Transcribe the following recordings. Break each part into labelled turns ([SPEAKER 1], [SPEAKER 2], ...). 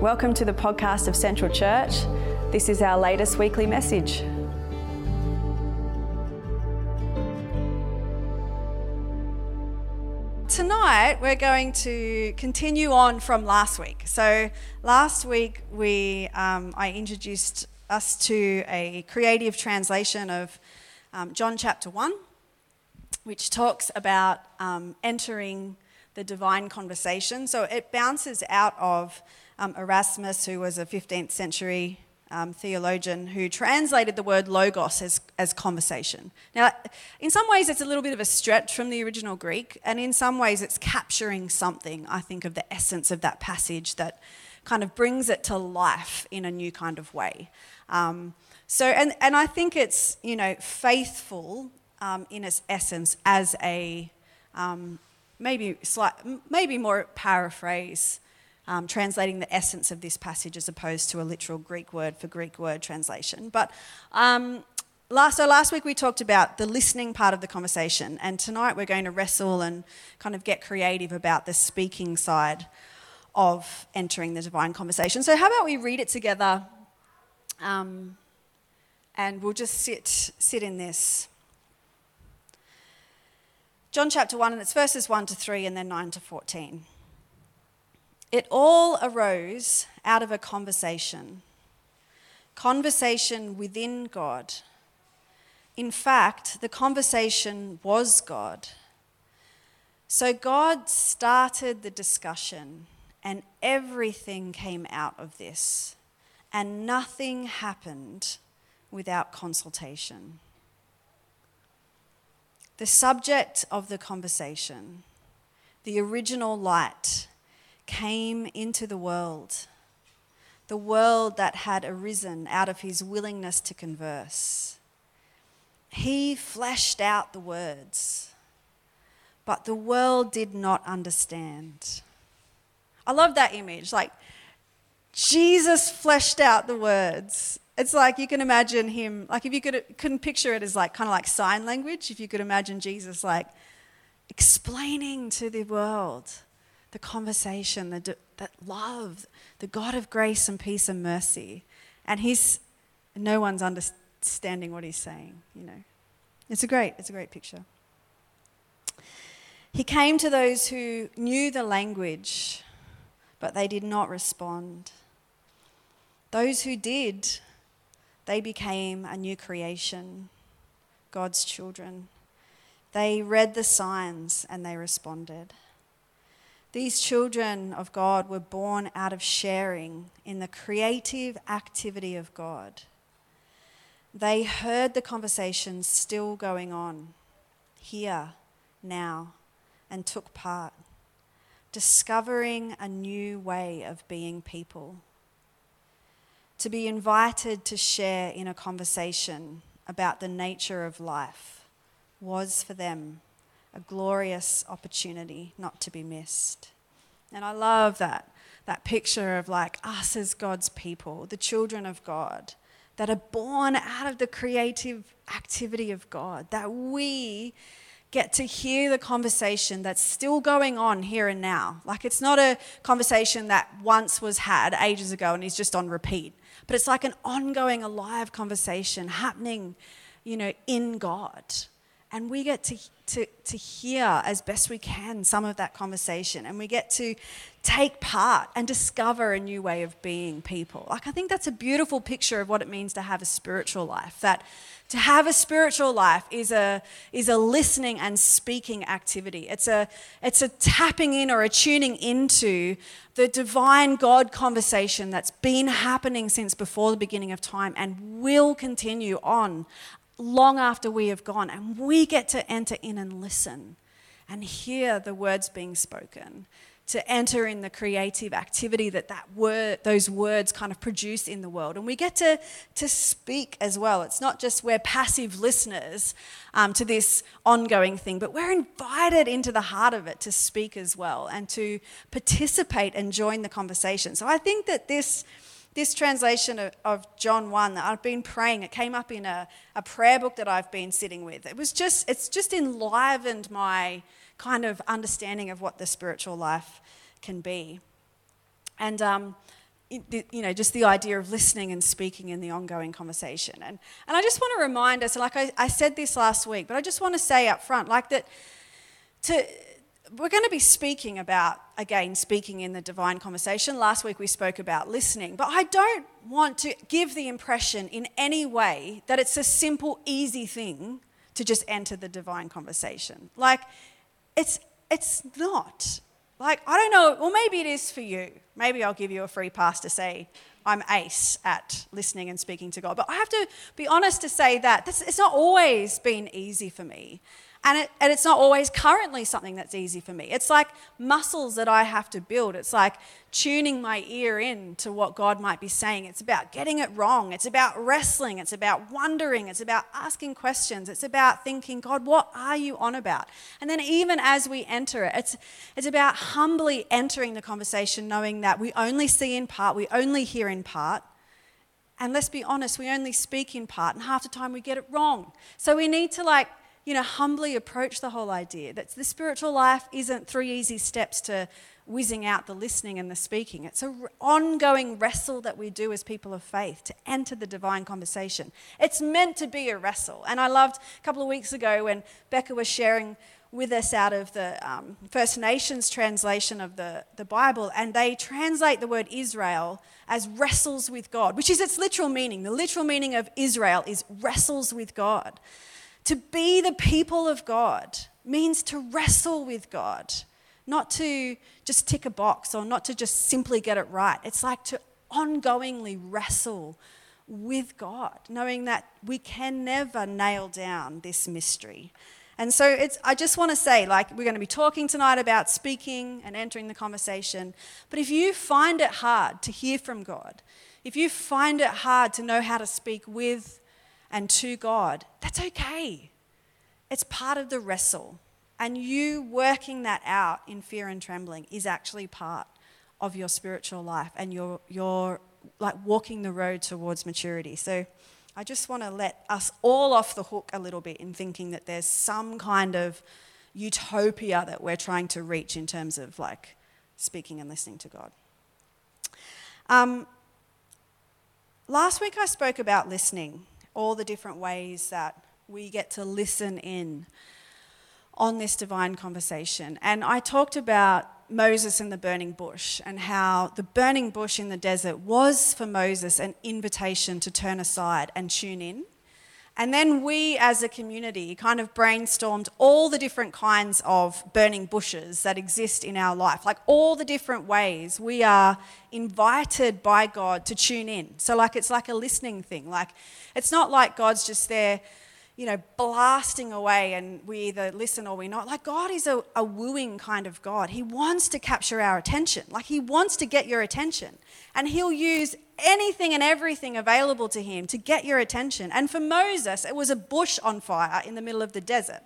[SPEAKER 1] Welcome to the podcast of Central Church. This is our latest weekly message.
[SPEAKER 2] Tonight, we're going to continue on from last week. So, last week, we, um, I introduced us to a creative translation of um, John chapter 1, which talks about um, entering the divine conversation. So, it bounces out of um, Erasmus, who was a 15th century um, theologian who translated the word logos as, as conversation. Now, in some ways, it's a little bit of a stretch from the original Greek, and in some ways, it's capturing something, I think, of the essence of that passage that kind of brings it to life in a new kind of way. Um, so, and, and I think it's, you know, faithful um, in its essence as a um, maybe slight, maybe more paraphrase um, translating the essence of this passage as opposed to a literal Greek word for Greek word translation. But um, last, so last week we talked about the listening part of the conversation, and tonight we're going to wrestle and kind of get creative about the speaking side of entering the divine conversation. So, how about we read it together? Um, and we'll just sit, sit in this. John chapter 1, and it's verses 1 to 3 and then 9 to 14. It all arose out of a conversation, conversation within God. In fact, the conversation was God. So God started the discussion, and everything came out of this, and nothing happened without consultation. The subject of the conversation, the original light, came into the world, the world that had arisen out of his willingness to converse. He fleshed out the words, but the world did not understand. I love that image. Like, Jesus fleshed out the words. It's like you can imagine him, like if you could, couldn't picture it as like kind of like sign language, if you could imagine Jesus like explaining to the world the conversation, the, that love, the God of grace and peace and mercy. And he's, no one's understanding what he's saying, you know. It's a great, it's a great picture. He came to those who knew the language, but they did not respond. Those who did, they became a new creation, God's children. They read the signs and they responded. These children of God were born out of sharing in the creative activity of God. They heard the conversations still going on here, now, and took part, discovering a new way of being people. To be invited to share in a conversation about the nature of life was for them a glorious opportunity not to be missed. And I love that, that picture of like us as God's people, the children of God, that are born out of the creative activity of God, that we get to hear the conversation that's still going on here and now. Like it's not a conversation that once was had ages ago and is just on repeat, but it's like an ongoing, alive conversation happening, you know, in God. And we get to, to, to hear as best we can some of that conversation. And we get to take part and discover a new way of being people. Like, I think that's a beautiful picture of what it means to have a spiritual life. That to have a spiritual life is a, is a listening and speaking activity. It's a, it's a tapping in or a tuning into the divine God conversation that's been happening since before the beginning of time and will continue on long after we have gone, and we get to enter in and listen and hear the words being spoken, to enter in the creative activity that, that word, those words kind of produce in the world. And we get to, to speak as well. It's not just we're passive listeners um, to this ongoing thing, but we're invited into the heart of it to speak as well and to participate and join the conversation. So I think that this this translation of, of, John 1 that I've been praying, it came up in a, a prayer book that I've been sitting with. It was just, it's just enlivened my kind of understanding of what the spiritual life can be. And um, you know, just the idea of listening and speaking in the ongoing conversation. And, and I just want to remind us, like I, I said this last week, but I just want to say up front, like that to, we're going to be speaking about, again, speaking in the divine conversation. Last week we spoke about listening, but I don't want to give the impression in any way that it's a simple, easy thing to just enter the divine conversation. Like, it's, it's not. Like, I don't know, well, maybe it is for you. Maybe I'll give you a free pass to say, I'm ace at listening and speaking to God. But I have to be honest to say that it's not always been easy for me. And, it, and it's not always currently something that's easy for me. It's like muscles that I have to build. It's like tuning my ear in to what God might be saying. It's about getting it wrong. It's about wrestling. It's about wondering. It's about asking questions. It's about thinking, God, what are you on about? And then even as we enter it, it's, it's about humbly entering the conversation, knowing that we only see in part, we only hear in part. And let's be honest, we only speak in part, and half the time we get it wrong. So we need to like you know, humbly approach the whole idea that the spiritual life isn't three easy steps to whizzing out the listening and the speaking. It's an ongoing wrestle that we do as people of faith to enter the divine conversation. It's meant to be a wrestle. And I loved a couple of weeks ago when Becca was sharing with us out of the um, First Nations translation of the, the Bible, and they translate the word Israel as wrestles with God, which is its literal meaning. The literal meaning of Israel is wrestles with God. To be the people of God means to wrestle with God, not to just tick a box or not to just simply get it right. It's like to ongoingly wrestle with God, knowing that we can never nail down this mystery. And so it's, I just want to say, like, we're going to be talking tonight about speaking and entering the conversation. But if you find it hard to hear from God, if you find it hard to know how to speak with and to God, that's okay. It's part of the wrestle. And you working that out in fear and trembling is actually part of your spiritual life and your, your like walking the road towards maturity. So I just want to let us all off the hook a little bit in thinking that there's some kind of utopia that we're trying to reach in terms of like speaking and listening to God. Um, last week I spoke about listening all the different ways that we get to listen in on this divine conversation. And I talked about Moses and the burning bush and how the burning bush in the desert was for Moses an invitation to turn aside and tune in and then we as a community kind of brainstormed all the different kinds of burning bushes that exist in our life, like all the different ways we are invited by God to tune in. So, like, it's like a listening thing. Like, it's not like God's just there you know, blasting away and we either listen or we're not. Like, God is a, a wooing kind of God. He wants to capture our attention. Like, He wants to get your attention. And He'll use anything and everything available to Him to get your attention. And for Moses, it was a bush on fire in the middle of the desert.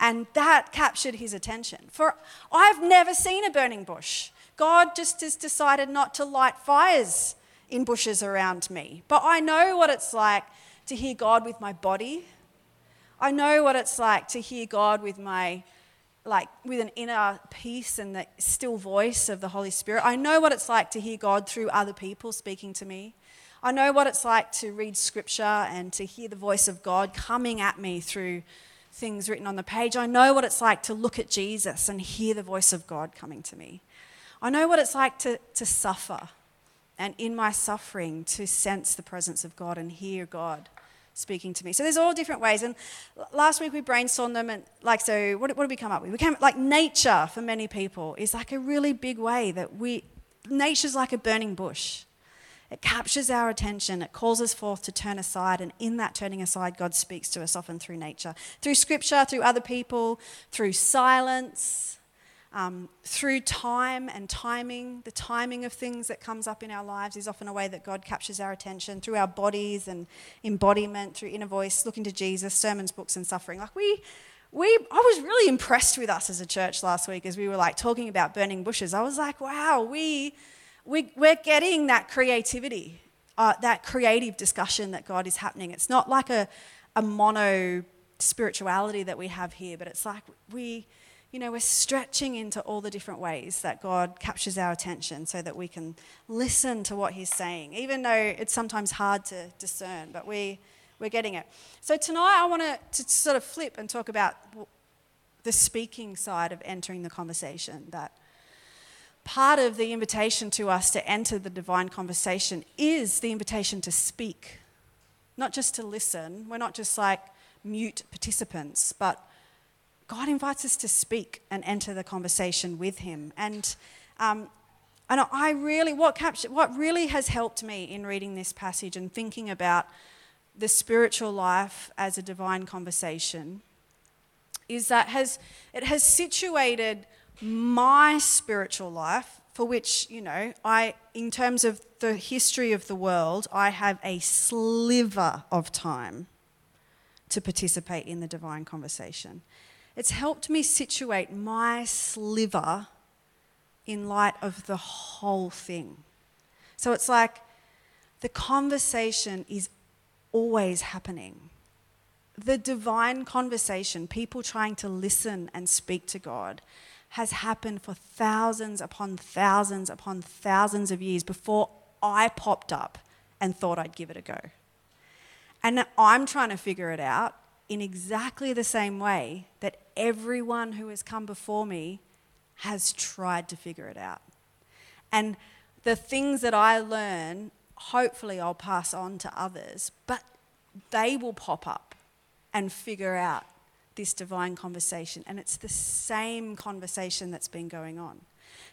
[SPEAKER 2] And that captured his attention. For I've never seen a burning bush. God just has decided not to light fires in bushes around me. But I know what it's like to hear God with my body I know what it's like to hear God with my like with an inner peace and the still voice of the Holy Spirit. I know what it's like to hear God through other people speaking to me. I know what it's like to read scripture and to hear the voice of God coming at me through things written on the page. I know what it's like to look at Jesus and hear the voice of God coming to me. I know what it's like to, to suffer and in my suffering to sense the presence of God and hear God speaking to me. So there's all different ways. And last week we brainstormed them, and like, so what, what did we come up with? We came like nature for many people is like a really big way that we, nature's like a burning bush. It captures our attention. It calls us forth to turn aside. And in that turning aside, God speaks to us often through nature, through scripture, through other people, through silence, um, through time and timing, the timing of things that comes up in our lives is often a way that God captures our attention through our bodies and embodiment, through inner voice, looking to Jesus, sermons, books, and suffering. Like we, we, I was really impressed with us as a church last week as we were like talking about burning bushes. I was like, wow, we, we we're getting that creativity, uh, that creative discussion that God is happening. It's not like a, a mono spirituality that we have here, but it's like we you know, we're stretching into all the different ways that God captures our attention so that we can listen to what He's saying, even though it's sometimes hard to discern, but we, we're getting it. So tonight I want to sort of flip and talk about the speaking side of entering the conversation. That part of the invitation to us to enter the divine conversation is the invitation to speak, not just to listen. We're not just like mute participants, but God invites us to speak and enter the conversation with Him. And, um, and I really, what, captured, what really has helped me in reading this passage and thinking about the spiritual life as a divine conversation is that has, it has situated my spiritual life, for which, you know, I, in terms of the history of the world, I have a sliver of time to participate in the divine conversation. It's helped me situate my sliver in light of the whole thing. So it's like the conversation is always happening. The divine conversation, people trying to listen and speak to God, has happened for thousands upon thousands upon thousands of years before I popped up and thought I'd give it a go. And I'm trying to figure it out in exactly the same way that everyone who has come before me has tried to figure it out. And the things that I learn, hopefully, I'll pass on to others, but they will pop up and figure out this divine conversation. And it's the same conversation that's been going on.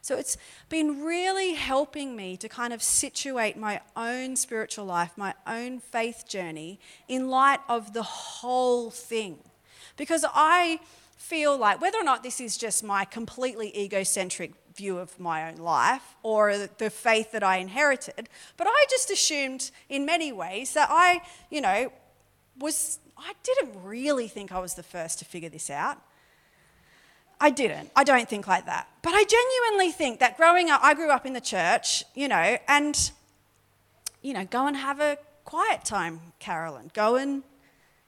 [SPEAKER 2] So it's been really helping me to kind of situate my own spiritual life, my own faith journey in light of the whole thing. Because I feel like, whether or not this is just my completely egocentric view of my own life or the faith that I inherited, but I just assumed in many ways that I, you know, was, I didn't really think I was the first to figure this out. I didn't. I don't think like that. But I genuinely think that growing up, I grew up in the church, you know, and, you know, go and have a quiet time, Carolyn. Go and,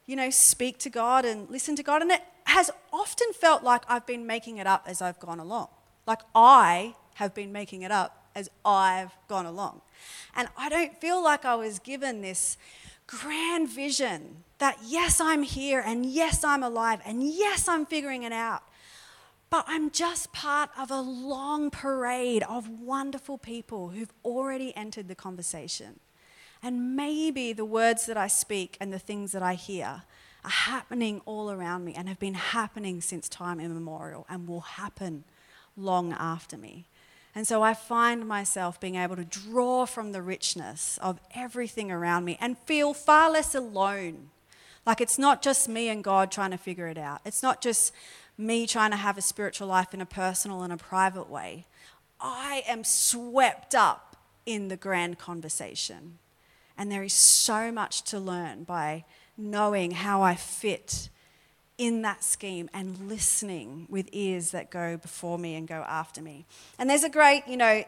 [SPEAKER 2] you know, speak to God and listen to God. And it has often felt like I've been making it up as I've gone along. Like I have been making it up as I've gone along. And I don't feel like I was given this grand vision that yes, I'm here and yes, I'm alive and yes, I'm figuring it out but I'm just part of a long parade of wonderful people who've already entered the conversation. And maybe the words that I speak and the things that I hear are happening all around me and have been happening since time immemorial and will happen long after me. And so I find myself being able to draw from the richness of everything around me and feel far less alone. Like it's not just me and God trying to figure it out. It's not just me trying to have a spiritual life in a personal and a private way. I am swept up in the grand conversation. And there is so much to learn by knowing how I fit in that scheme and listening with ears that go before me and go after me. And there's a great, you know,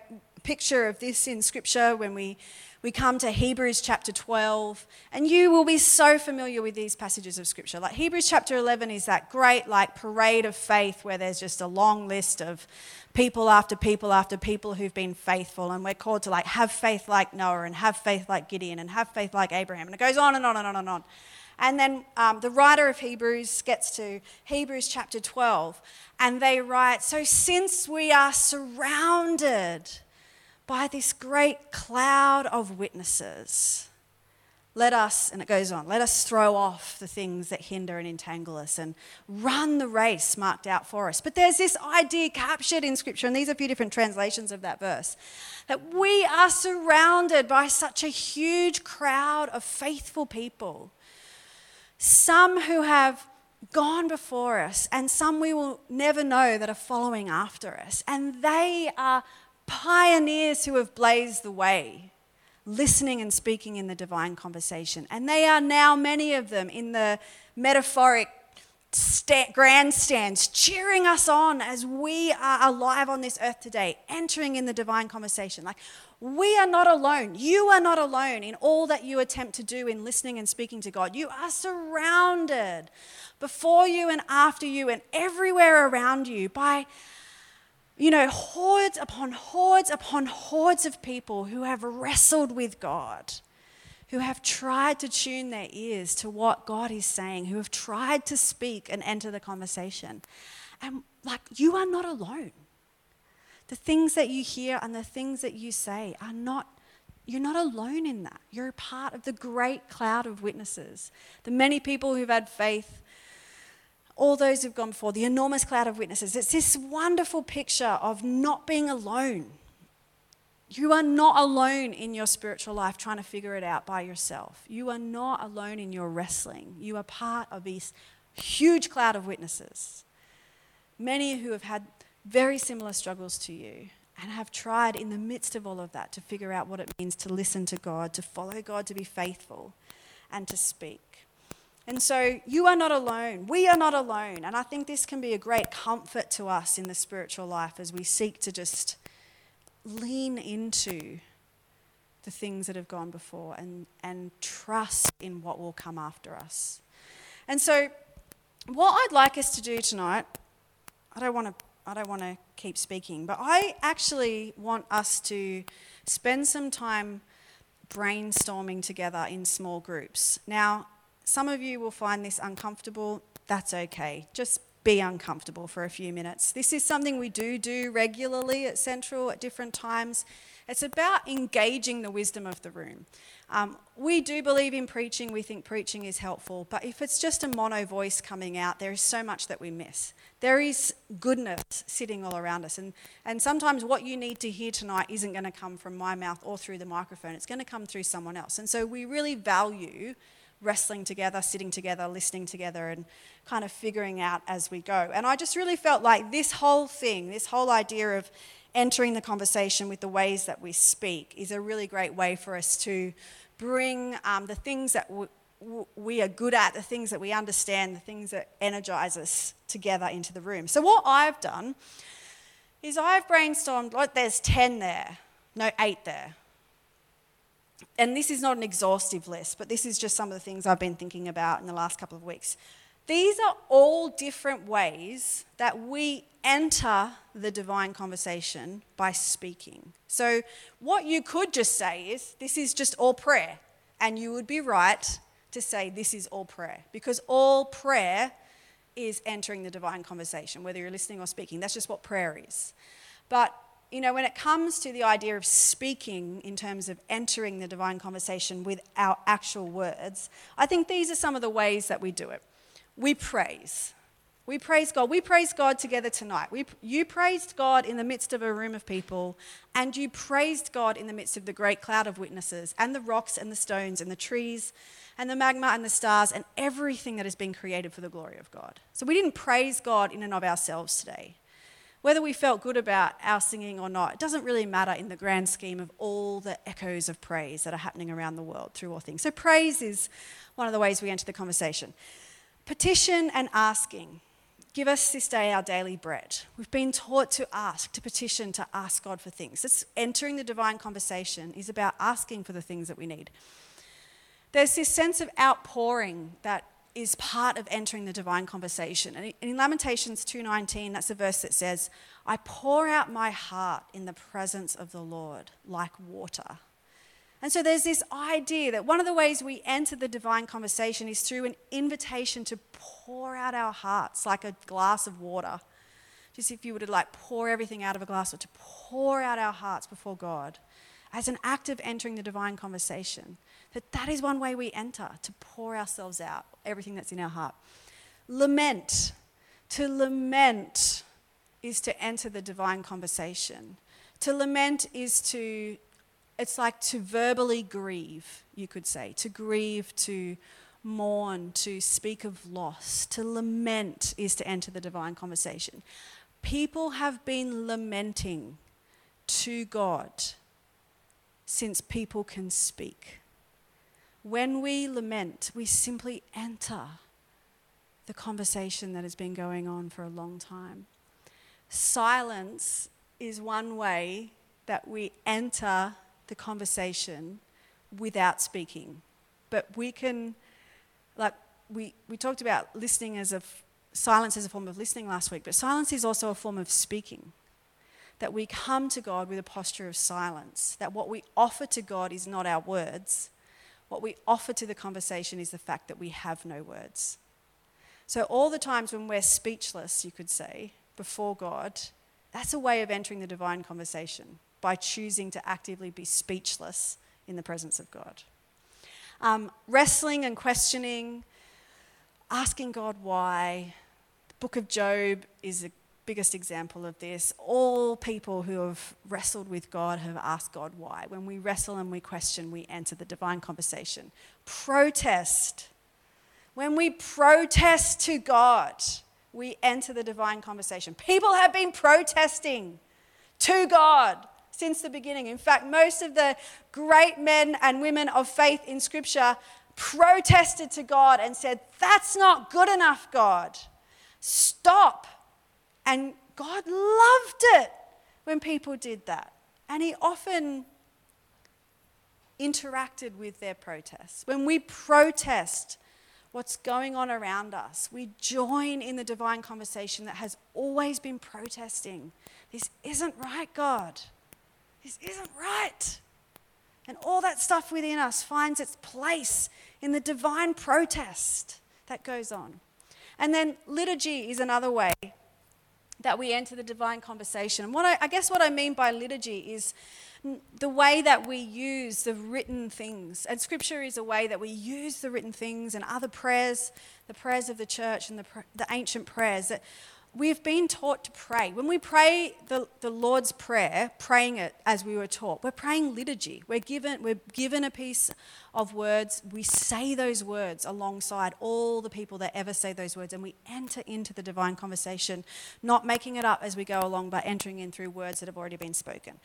[SPEAKER 2] picture of this in scripture when we we come to Hebrews chapter 12, and you will be so familiar with these passages of scripture. Like Hebrews chapter 11 is that great, like, parade of faith where there's just a long list of people after people after people who've been faithful, and we're called to, like, have faith like Noah, and have faith like Gideon, and have faith like Abraham. And it goes on and on and on and on. And then um, the writer of Hebrews gets to Hebrews chapter 12, and they write So since we are surrounded by this great cloud of witnesses. Let us, and it goes on, let us throw off the things that hinder and entangle us and run the race marked out for us. But there's this idea captured in Scripture, and these are a few different translations of that verse, that we are surrounded by such a huge crowd of faithful people. Some who have gone before us, and some we will never know that are following after us. And they are pioneers who have blazed the way, listening and speaking in the divine conversation. And they are now, many of them, in the metaphoric sta- grandstands cheering us on as we are alive on this earth today, entering in the divine conversation. Like, we are not alone. You are not alone in all that you attempt to do in listening and speaking to God. You are surrounded before you and after you and everywhere around you by, you know, hordes upon hordes upon hordes of people who have wrestled with God who have tried to tune their ears to what God is saying, who have tried to speak and enter the conversation. And like, you are not alone. The things that you hear and the things that you say are not, you're not alone in that. You're a part of the great cloud of witnesses. The many people who've had faith, all those who've gone before, the enormous cloud of witnesses. It's this wonderful picture of not being alone you are not alone in your spiritual life trying to figure it out by yourself. You are not alone in your wrestling. You are part of this huge cloud of witnesses. Many who have had very similar struggles to you and have tried in the midst of all of that to figure out what it means to listen to God, to follow God, to be faithful, and to speak. And so you are not alone. We are not alone. And I think this can be a great comfort to us in the spiritual life as we seek to just lean into the things that have gone before and, and trust in what will come after us. And so, what I'd like us to do tonight, I don't want to. I don't want to keep speaking, but I actually want us to spend some time brainstorming together in small groups. Now, some of you will find this uncomfortable. That's okay. Just be uncomfortable for a few minutes. This is something we do do regularly at Central at different times. It's about engaging the wisdom of the room. Um, we do believe in preaching, we think preaching is helpful, but if it's just a mono voice coming out, there is so much that we miss. There is goodness sitting all around us, and, and sometimes what you need to hear tonight isn't going to come from my mouth or through the microphone, it's going to come through someone else. And so we really value wrestling together, sitting together, listening together, and kind of figuring out as we go. And I just really felt like this whole thing, this whole idea of entering the conversation with the ways that we speak, is a really great way for us to bring um, the things that we are good at, the things that we understand, the things that energize us together into the room. So, what I've done is I've brainstormed, like, there's 10 there, no, eight there and this is not an exhaustive list, but this is just some of the things I've been thinking about in the last couple of weeks. These are all different ways that we enter the divine conversation by speaking. So, what you could just say is, This is just all prayer. And you would be right to say, This is all prayer. Because all prayer is entering the divine conversation, whether you're listening or speaking. That's just what prayer is. But you know, when it comes to the idea of speaking in terms of entering the divine conversation with our actual words, I think these are some of the ways that we do it. We praise. We praise God. We praise God together tonight. We, you praised God in the midst of a room of people, and you praised God in the midst of the great cloud of witnesses, and the rocks, and the stones, and the trees, and the magma, and the stars, and everything that has been created for the glory of God. So we didn't praise God in and of ourselves today. Whether we felt good about our singing or not, it doesn't really matter in the grand scheme of all the echoes of praise that are happening around the world through all things. So, praise is one of the ways we enter the conversation. Petition and asking. Give us this day our daily bread. We've been taught to ask, to petition, to ask God for things. It's entering the divine conversation is about asking for the things that we need. There's this sense of outpouring that is part of entering the divine conversation. And in Lamentations 2:19, that's a verse that says, "I pour out my heart in the presence of the Lord like water." And so there's this idea that one of the ways we enter the divine conversation is through an invitation to pour out our hearts like a glass of water. Just if you were to like pour everything out of a glass or to pour out our hearts before God as an act of entering the divine conversation. That that is one way we enter, to pour ourselves out, everything that's in our heart. Lament. To lament is to enter the divine conversation. To lament is to, it's like to verbally grieve, you could say. To grieve, to mourn, to speak of loss. To lament is to enter the divine conversation. People have been lamenting to God since people can speak. When we lament, we simply enter the conversation that has been going on for a long time. Silence is one way that we enter the conversation without speaking. But we can, like, we, we talked about listening as a, silence as a form of listening last week, but silence is also a form of speaking. That we come to God with a posture of silence, that what we offer to God is not our words. What we offer to the conversation is the fact that we have no words. So, all the times when we're speechless, you could say, before God, that's a way of entering the divine conversation by choosing to actively be speechless in the presence of God. Um, wrestling and questioning, asking God why. The book of Job is the biggest example of this. All people who have wrestled with God have asked God why. When we wrestle and we question, we enter the divine conversation. Protest when we protest to God, we enter the divine conversation. People have been protesting to God since the beginning. In fact, most of the great men and women of faith in Scripture protested to God and said, That's not good enough, God. Stop. And God loved it when people did that. And He often interacted with their protests. When we protest, what's going on around us. We join in the divine conversation that has always been protesting. This isn't right, God. This isn't right. And all that stuff within us finds its place in the divine protest that goes on. And then liturgy is another way that we enter the divine conversation. And what I, I guess what I mean by liturgy is the way that we use the written things. And scripture is a way that we use the written things and other prayers, the prayers of the church and the, the ancient prayers that we've been taught to pray. When we pray the, the Lord's Prayer, praying it as we were taught, we're praying liturgy. We're given, we're given a piece of words. We say those words alongside all the people that ever say those words, and we enter into the divine conversation, not making it up as we go along, but entering in through words that have already been spoken.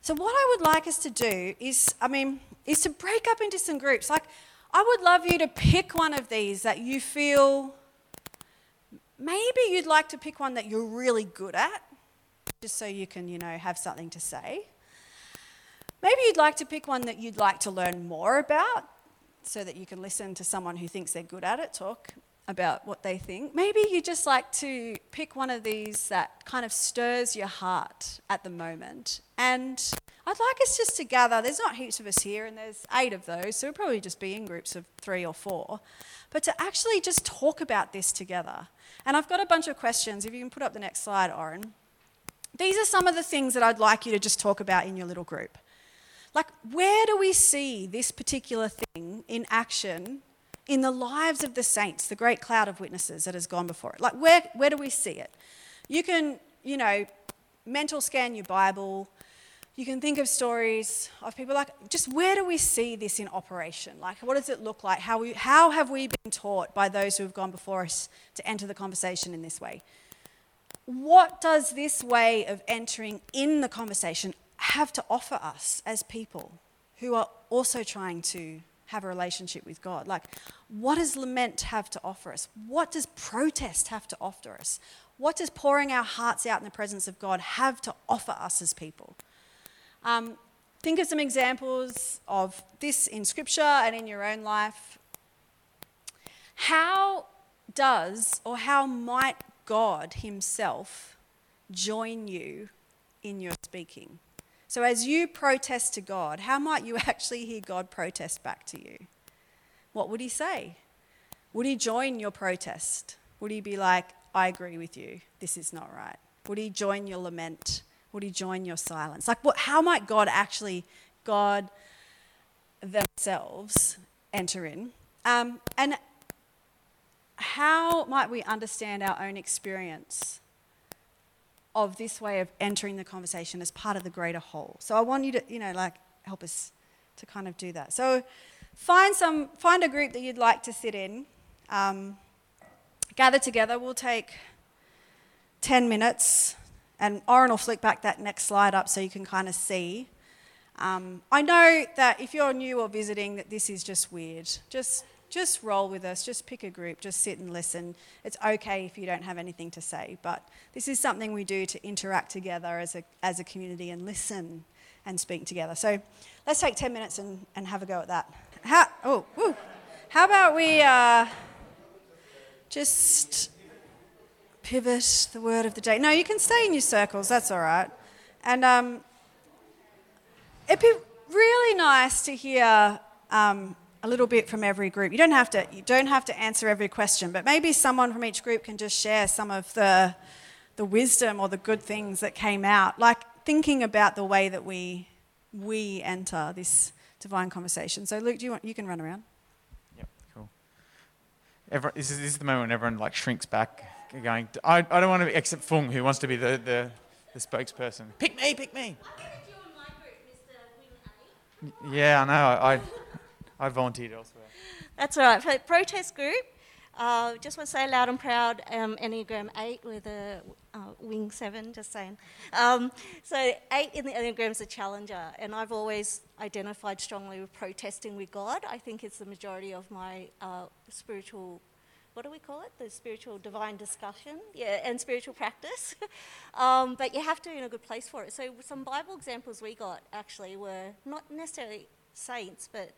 [SPEAKER 2] So what I would like us to do is, I mean, is to break up into some groups. Like, I would love you to pick one of these that you feel maybe you'd like to pick one that you're really good at, just so you can, you know, have something to say. Maybe you'd like to pick one that you'd like to learn more about, so that you can listen to someone who thinks they're good at it talk about what they think. Maybe you just like to pick one of these that kind of stirs your heart at the moment. And I'd like us just to gather. There's not heaps of us here, and there's eight of those, so we'll probably just be in groups of three or four. But to actually just talk about this together. And I've got a bunch of questions. If you can put up the next slide, Oren. These are some of the things that I'd like you to just talk about in your little group. Like, where do we see this particular thing in action in the lives of the saints, the great cloud of witnesses that has gone before it? Like, where, where do we see it? You can, you know, mental scan your Bible. You can think of stories of people like, just where do we see this in operation? Like, what does it look like? How, we, how have we been taught by those who have gone before us to enter the conversation in this way? What does this way of entering in the conversation have to offer us as people who are also trying to have a relationship with God. Like, what does lament have to offer us? What does protest have to offer us? What does pouring our hearts out in the presence of God have to offer us as people? Um, think of some examples of this in Scripture and in your own life. How does or how might God Himself join you in your speaking? So, as you protest to God, how might you actually hear God protest back to you? What would He say? Would He join your protest? Would He be like, I agree with you, this is not right? Would He join your lament? Would He join your silence? Like, what, how might God actually, God themselves, enter in? Um, and how might we understand our own experience of this way of entering the conversation as part of the greater whole. So I want you to, you know, like help us to kind of do that. So find some, find a group that you'd like to sit in. Um, gather together. We'll take 10 minutes, and Oren will flick back that next slide up so you can kind of see. Um, I know that if you're new or visiting, that this is just weird. Just just roll with us, just pick a group, just sit and listen. It's okay if you don't have anything to say, but this is something we do to interact together as a, as a community and listen and speak together. So let's take 10 minutes and, and have a go at that. How, oh, woo. How about we uh, just pivot the word of the day? No, you can stay in your circles, that's all right. And um, it'd be really nice to hear um, a little bit from every group. You don't have to you don't have to answer every question, but maybe someone from each group can just share some of the the wisdom or the good things that came out. Like thinking about the way that we we enter this divine conversation. So Luke, do you want you can run around?
[SPEAKER 3] Yep, cool. Everyone, this, is, this is the moment when everyone like shrinks back, going, I, I don't want to be, except Fung, who wants to be the, the, the spokesperson. Pick me, pick me. Yeah, I know. I, I volunteered elsewhere.
[SPEAKER 4] That's all right. For protest group, uh, just want to say loud and proud, um, Enneagram 8 with a uh, wing 7, just saying. Um, so 8 in the Enneagram is a challenger, and I've always identified strongly with protesting with God. I think it's the majority of my uh, spiritual what do we call it? The spiritual divine discussion, yeah, and spiritual practice. um, but you have to be in a good place for it. So some Bible examples we got actually were not necessarily saints, but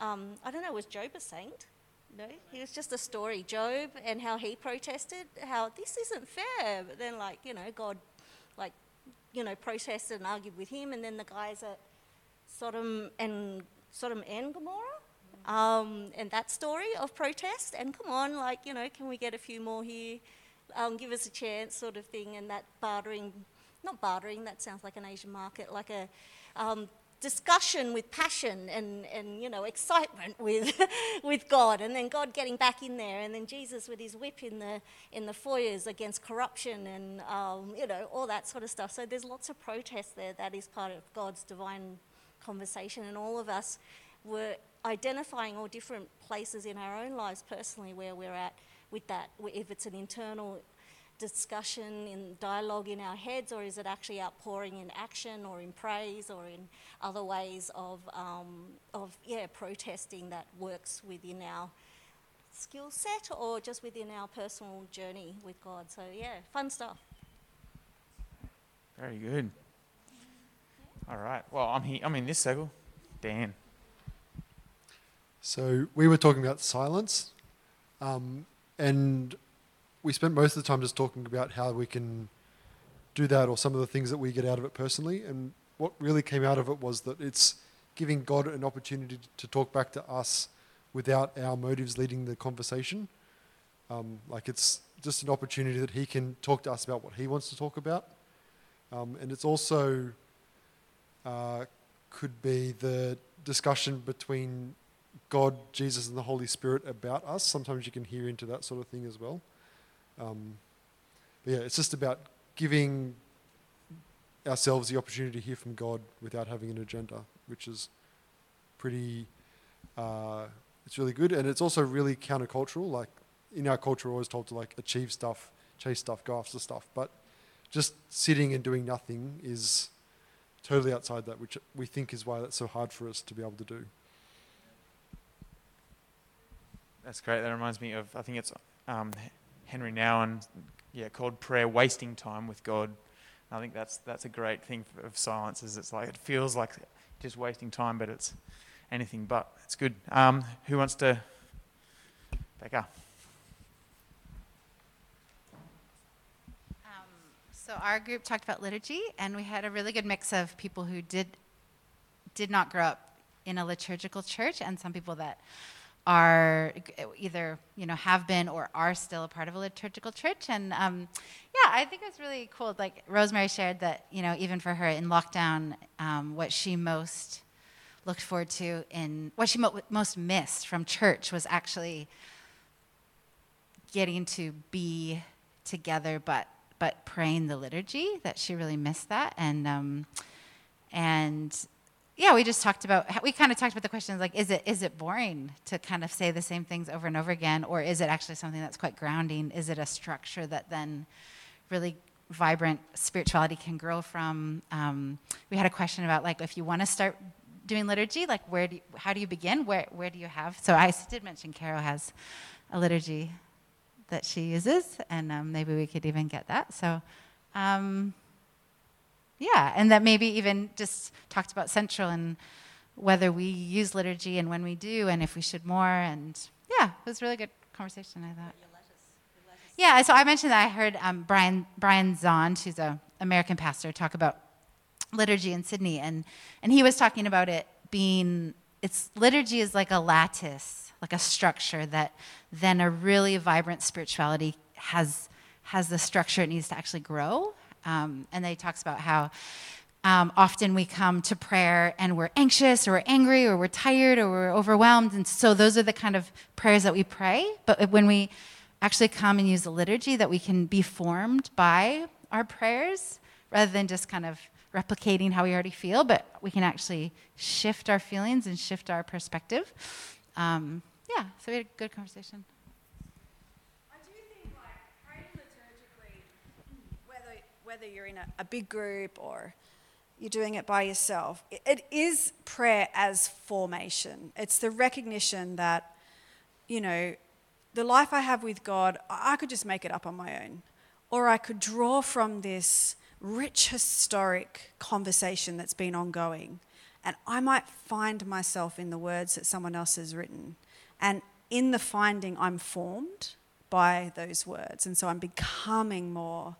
[SPEAKER 4] um, I don't know, was Job a saint? No, he was just a story. Job and how he protested, how this isn't fair. But then, like, you know, God, like, you know, protested and argued with him, and then the guys at Sodom and Sodom and Gomorrah, um, and that story of protest. And come on, like, you know, can we get a few more here? Um, give us a chance, sort of thing. And that bartering, not bartering, that sounds like an Asian market, like a um, discussion with passion and, and you know excitement with with God and then God getting back in there and then Jesus with his whip in the in the foyers against corruption and um, you know all that sort of stuff so there's lots of protest there that is part of God's divine conversation and all of us were identifying all different places in our own lives personally where we're at with that if it's an internal discussion in dialogue in our heads, or is it actually outpouring in action or in praise or in other ways of, um, of yeah, protesting that works within our skill set or just within our personal journey with God? So, yeah, fun stuff.
[SPEAKER 3] Very good. All right. Well, I'm here. I'm in this circle. Dan.
[SPEAKER 5] So we were talking about silence, um, and we spent most of the time just talking about how we can do that or some of the things that we get out of it personally. And what really came out of it was that it's giving God an opportunity to talk back to us without our motives leading the conversation. Um, like it's just an opportunity that He can talk to us about what He wants to talk about. Um, and it's also uh, could be the discussion between God, Jesus, and the Holy Spirit about us. Sometimes you can hear into that sort of thing as well. Um, but yeah, it's just about giving ourselves the opportunity to hear from God without having an agenda, which is pretty. Uh, it's really good, and it's also really countercultural. Like in our culture, we're always told to like achieve stuff, chase stuff, go after stuff, but just sitting and doing nothing is totally outside that, which we think is why that's so hard for us to be able to do.
[SPEAKER 3] That's great. That reminds me of I think it's um, Henri Nouwen, yeah, called prayer wasting time with God. I think that's that's a great thing of silence. Is it's like it feels like just wasting time, but it's anything but. It's good. Um, who wants to? Becca.
[SPEAKER 6] Um, so our group talked about liturgy, and we had a really good mix of people who did did not grow up in a liturgical church, and some people that are either you know have been or are still a part of a liturgical church. And um, yeah i think it's really cool. Like rosemary shared that you know even for her in lockdown um, what she most looked forward to in what she mo- most missed from church was actually getting to be together but but praying the liturgy that she really missed that. And um, and yeah, we just talked about we kind of talked about the questions like is it is it boring to kind of say the same things over and over again or is it actually something that's quite grounding? Is it a structure that then really vibrant spirituality can grow from? Um, we had a question about like if you want to start doing liturgy, like where do you, how do you begin? Where where do you have? So I did mention Carol has a liturgy that she uses, and um, maybe we could even get that. So. Um, yeah, and that maybe even just talked about Central and whether we use liturgy and when we do, and if we should more. And yeah, it was really good conversation, I thought. Yeah, so I mentioned that I heard um, Brian Brian Zahnd, who's an American pastor, talk about liturgy in Sydney, and and he was talking about it being it's liturgy is like a lattice, like a structure that then a really vibrant spirituality has has the structure it needs to actually grow. Um, and then he talks about how um, often we come to prayer and we're anxious or we're angry or we're tired or we're overwhelmed. And so those are the kind of prayers that we pray. But when we actually come and use the liturgy, that we can be formed by our prayers rather than just kind of replicating how we already feel, but we can actually shift our feelings and shift our perspective. Um, yeah, so we had a good conversation.
[SPEAKER 2] I do think like praying liturgically, whether you're in a, a big group or you're doing it by yourself, it, it is prayer as formation. It's the recognition that, you know, the life I have with God, I could just make it up on my own, or I could draw from this rich historic conversation that's been ongoing, and I might find myself in the words that someone else has written, and in the finding, I'm formed by those words, and so I'm becoming more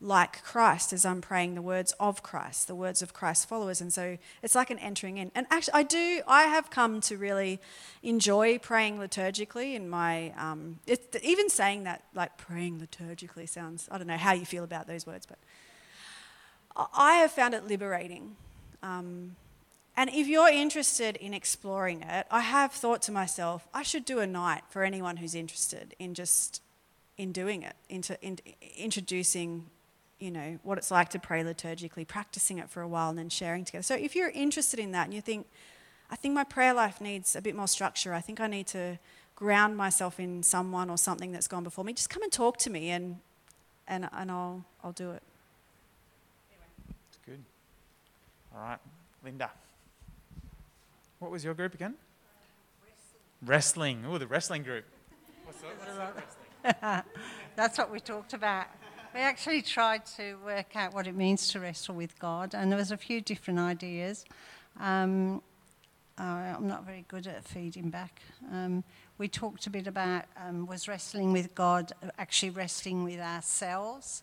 [SPEAKER 2] like Christ as I'm praying the words of Christ, the words of Christ's followers. And so it's like an entering in. And actually, I do, I have come to really enjoy praying liturgically in my, um, it, even saying that, like praying liturgically sounds, I don't know how you feel about those words, but I- have found it liberating. Um, and if you're interested in exploring it, I have thought to myself, I should do a night for anyone who's interested in just in doing it, into in, introducing, you know, what it's like to pray liturgically, practicing it for a while, and then sharing together. So if you're interested in that and you think, I think my prayer life needs a bit more structure. I think I need to ground myself in someone or something that's gone before me. Just come and talk to me, and and and I'll I'll do it.
[SPEAKER 3] It's good. All right, Linda. What was your group again? Wrestling. Oh, the wrestling group. What's that? What about wrestling?
[SPEAKER 7] That's what we talked about. We actually tried to work out what it means to wrestle with God, and there was a few different ideas. Um, I'm not very good at feeding back. Um, we talked a bit about um, was wrestling with God actually wrestling with ourselves,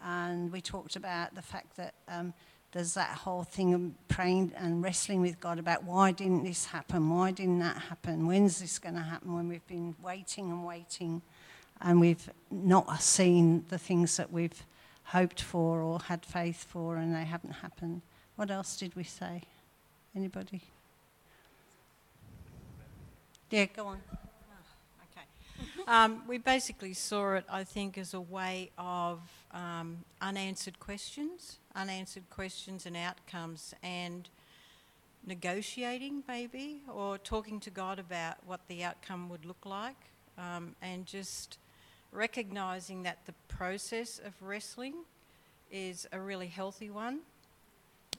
[SPEAKER 7] and we talked about the fact that um, there's that whole thing of praying and wrestling with God about why didn't this happen? Why didn't that happen? When's this going to happen? When we've been waiting and waiting and we've not seen the things that we've hoped for or had faith for and they haven't happened. What else did we say? Anybody? Yeah, go on.
[SPEAKER 8] Okay. Um, we basically saw it, I think, as a way of um, unanswered questions, unanswered questions and outcomes, and negotiating maybe, or talking to God about what the outcome would look like, um, and just recognizing that the process of wrestling is a really healthy one,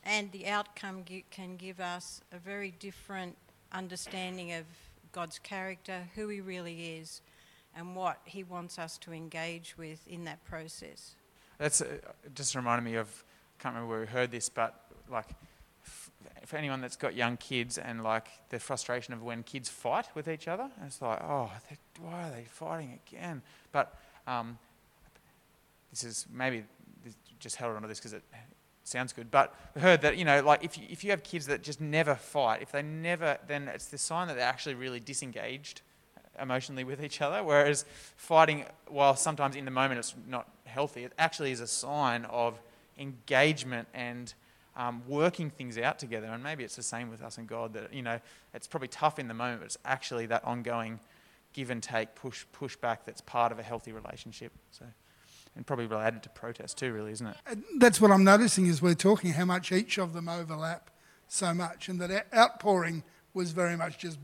[SPEAKER 8] and the outcome can give us a very different understanding of God's character, who He really is, and what He wants us to engage with in that process.
[SPEAKER 3] That's uh, just reminded me of. I Can't remember where we heard this, but like, for anyone that's got young kids and like the frustration of when kids fight with each other, and it's like, oh, why are they fighting again? But um, this is maybe this- just held onto this because it sounds good. But we heard that you know, like if you, if you have kids that just never fight, if they never, then it's the sign that they're actually really disengaged emotionally with each other. Whereas fighting, while sometimes in the moment it's not healthy, it actually is a sign of engagement and um, working things out together. And maybe it's the same with us and God. That you know, it's probably tough in the moment, but it's actually that ongoing give and take, push push back that's part of a healthy relationship. So. And probably related to protest too, really, isn't it?
[SPEAKER 9] That's what I'm noticing as we're talking, how much each of them overlap so much, and that outpouring was very much just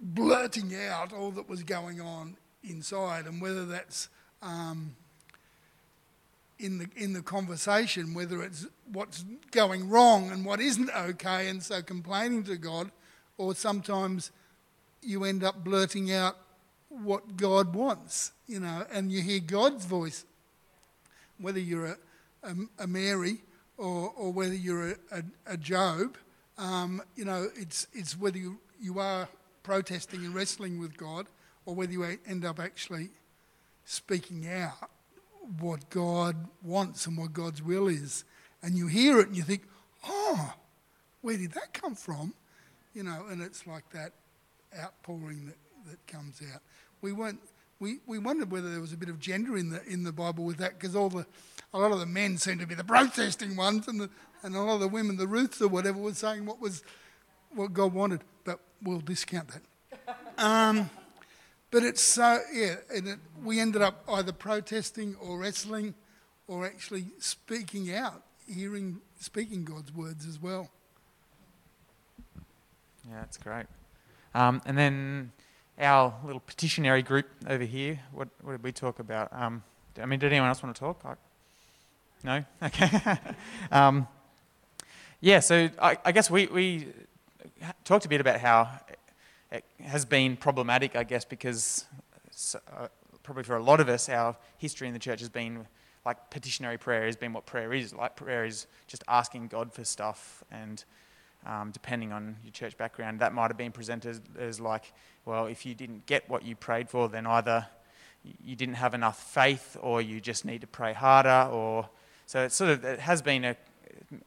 [SPEAKER 9] blurting out all that was going on inside, and whether that's um, in the in the conversation, whether it's what's going wrong and what isn't okay, and so complaining to God, or sometimes you end up blurting out what God wants, you know, and you hear God's voice, whether you're a, a, a Mary or, or whether you're a, a, a Job, um, you know, it's, it's whether you, you are protesting and wrestling with God or whether you end up actually speaking out what God wants and what God's will is. And you hear it and you think, oh, where did that come from? You know, and it's like that outpouring that, that comes out. We weren't. We, we wondered whether there was a bit of gender in the in the Bible with that because all the a lot of the men seem to be the protesting ones and the, and a lot of the women, the Ruths or whatever, was saying what was what God wanted. But we'll discount that. Um, but it's so yeah, and it, we ended up either protesting or wrestling, or actually speaking out, hearing speaking God's words as well.
[SPEAKER 3] Yeah, that's great. Um, and then our little petitionary group over here, what, what did we talk about? Um, I mean, did anyone else want to talk? I, no? Okay. um, yeah, so I, I, guess we, we talked a bit about how has been problematic, I guess, because uh, probably for a lot of us, our history in the church has been like petitionary prayer has been what prayer is. Like prayer is just asking God for stuff and um, depending on your church background, that might have been presented as like, well, if you didn't get what you prayed for, then either you didn't have enough faith or you just need to pray harder or so it sort of it has been a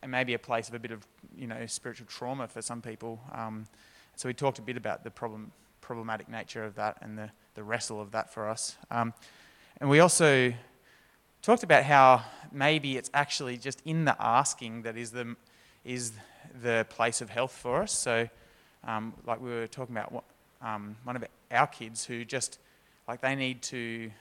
[SPEAKER 3] maybe a place of a bit of you know spiritual trauma for some people um, so we talked a bit about the problem problematic nature of that and the, the wrestle of that for us um, and we also talked about how maybe it's actually just in the asking that is the is the place of health for us. So, um, like we were talking about, what, um, one of our kids who just, like, they need to,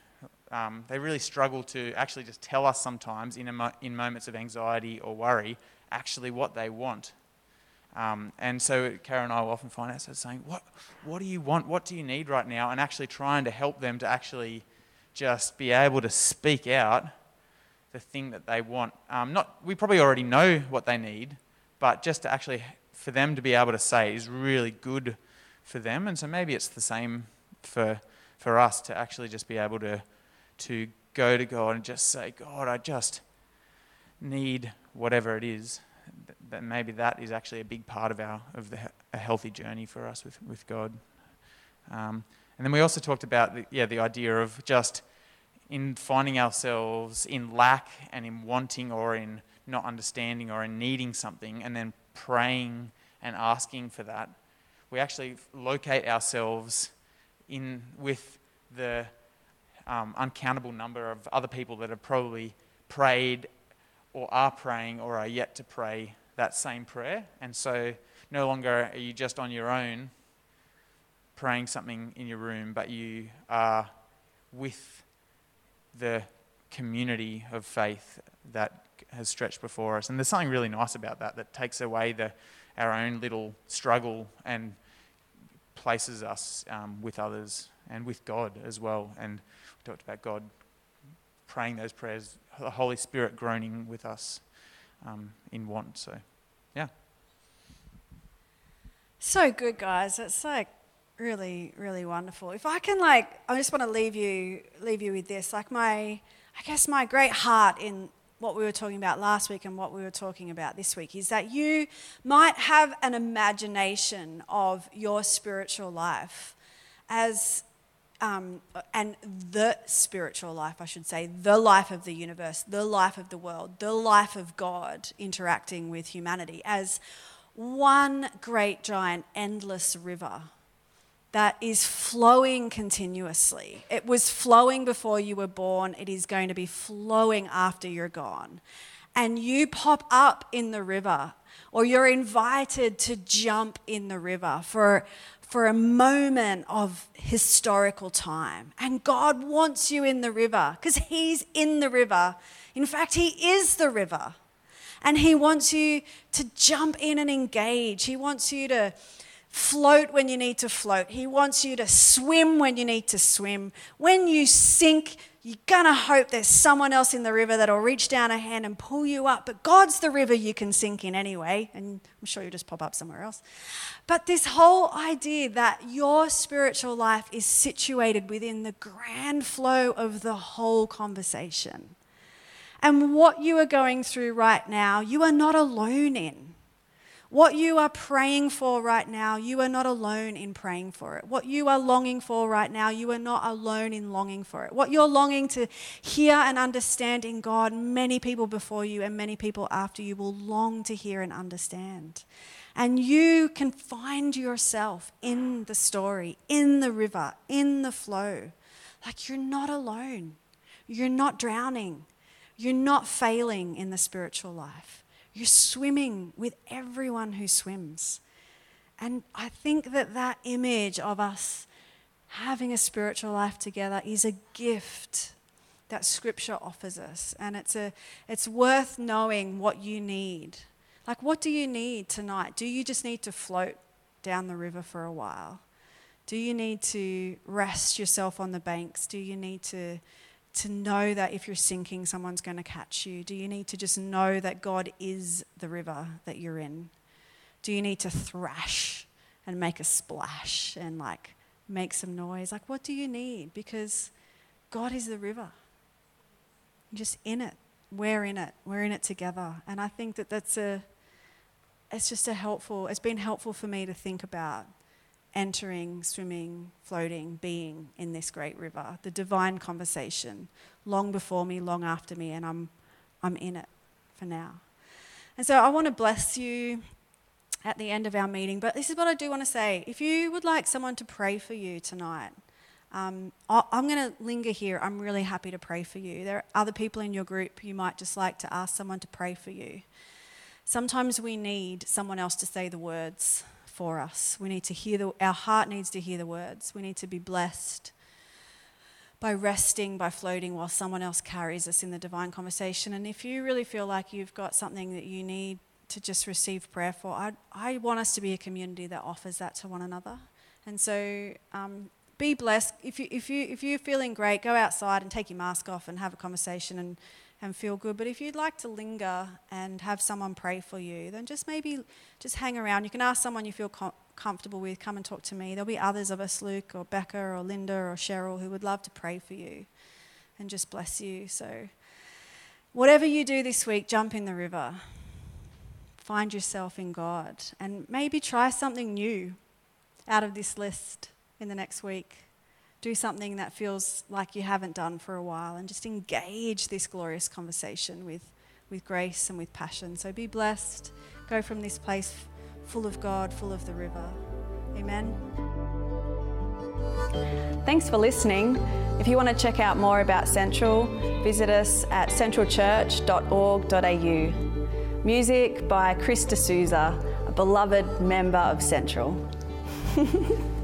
[SPEAKER 3] um, they really struggle to actually just tell us sometimes in, mo- in moments of anxiety or worry actually what they want. Um, and so Karen and I will often find ourselves saying, what, what do you want? What do you need right now? And actually trying to help them to actually just be able to speak out the thing that they want. Um, not, we probably already know what they need, but just to actually for them to be able to say is really good for them. And so maybe it's the same for for us to actually just be able to to go to God and just say, God, I just need whatever it is. That maybe that is actually a big part of our of the a healthy journey for us with with God. Um, and then we also talked about the, yeah the idea of just in finding ourselves in lack and in wanting or in not understanding or in needing something and then praying and asking for that, we actually locate ourselves in with the um, uncountable number of other people that have probably prayed or are praying or are yet to pray that same prayer. And so no longer are you just on your own praying something in your room, but you are with the community of faith that has stretched before us. And there's something really nice about that that takes away the, our own little struggle and places us um, with others and with God as well. And we talked about God praying those prayers, the Holy Spirit groaning with us um, in want. So, yeah.
[SPEAKER 2] So good, guys. It's like really, really wonderful. If I can, like, I just want to leave you, leave you with this. Like my, I guess my great heart in what we were talking about last week and what we were talking about this week is that you might have an imagination of your spiritual life as um, and the spiritual life, I should say, the life of the universe, the life of the world, the life of God interacting with humanity as one great, giant, endless river that is flowing continuously. It was flowing before you were born, it is going to be flowing after you're gone. And you pop up in the river, or you're invited to jump in the river for, for a moment of historical time. And God wants you in the river because He's in the river. In fact, He is the river. And He wants you to jump in and engage. He wants you to float when you need to float. He wants you to swim when you need to swim. When you sink, you're going to hope there's someone else in the river that'll reach down a hand and pull you up. But God's the river you can sink in anyway, and I'm sure you'll just pop up somewhere else. But this whole idea that your spiritual life is situated within the grand flow of the whole conversation. And what you are going through right now, you are not alone in. What you are praying for right now, you are not alone in praying for it. What you are longing for right now, you are not alone in longing for it. What you're longing to hear and understand in God, many people before you and many people after you will long to hear and understand. And you can find yourself in the story, in the river, in the flow. Like you're not alone. You're not drowning. You're not failing in the spiritual life. You're swimming with everyone who swims. And I think that that image of us having a spiritual life together is a gift that scripture offers us. And it's a it's worth knowing what you need. Like what do you need tonight? Do you just need to float down the river for a while? Do you need to rest yourself on the banks? Do you need to to know that if you're sinking, someone's going to catch you? Do you need to just know that God is the river that you're in? Do you need to thrash and make a splash and like make some noise? Like, what do you need? Because God is the river. You're just in it. We're in it. We're in it together. And I think that that's a, it's just a helpful, it's been helpful for me to think about entering, swimming, floating, being in this great river, the divine conversation, long before me, long after me, and I'm, I'm in it for now. And so I want to bless you at the end of our meeting, but this is what I do want to say. If you would like someone to pray for you tonight, um, I'm going to linger here. I'm really happy to pray for you. There are other people in your group you might just like to ask someone to pray for you. Sometimes we need someone else to say the words for us. We need to hear the, our heart needs to hear the words. We need to be blessed by resting, by floating while someone else carries us in the divine conversation. And if you really feel like you've got something that you need to just receive prayer for, I, I want us to be a community that offers that to one another. And so um, be blessed. If, you, if, you, if you're feeling great, go outside and take your mask off and have a conversation and and feel good. But if you'd like to linger and have someone pray for you, then just maybe just hang around. You can ask someone you feel com- comfortable with, come and talk to me. There'll be others of us, Luke or Becca or Linda or Cheryl, who would love to pray for you and just bless you. So, whatever you do this week, jump in the river. Find yourself in God and maybe try something new out of this list in the next week do something that feels like you haven't done for a while and just engage this glorious conversation with, with grace and with passion. So be blessed. Go from this place full of God, full of the river. Amen.
[SPEAKER 1] Thanks for listening. If you want to check out more about Central, visit us at centralchurch.org.au. Music by Chris D'Souza, a beloved member of Central.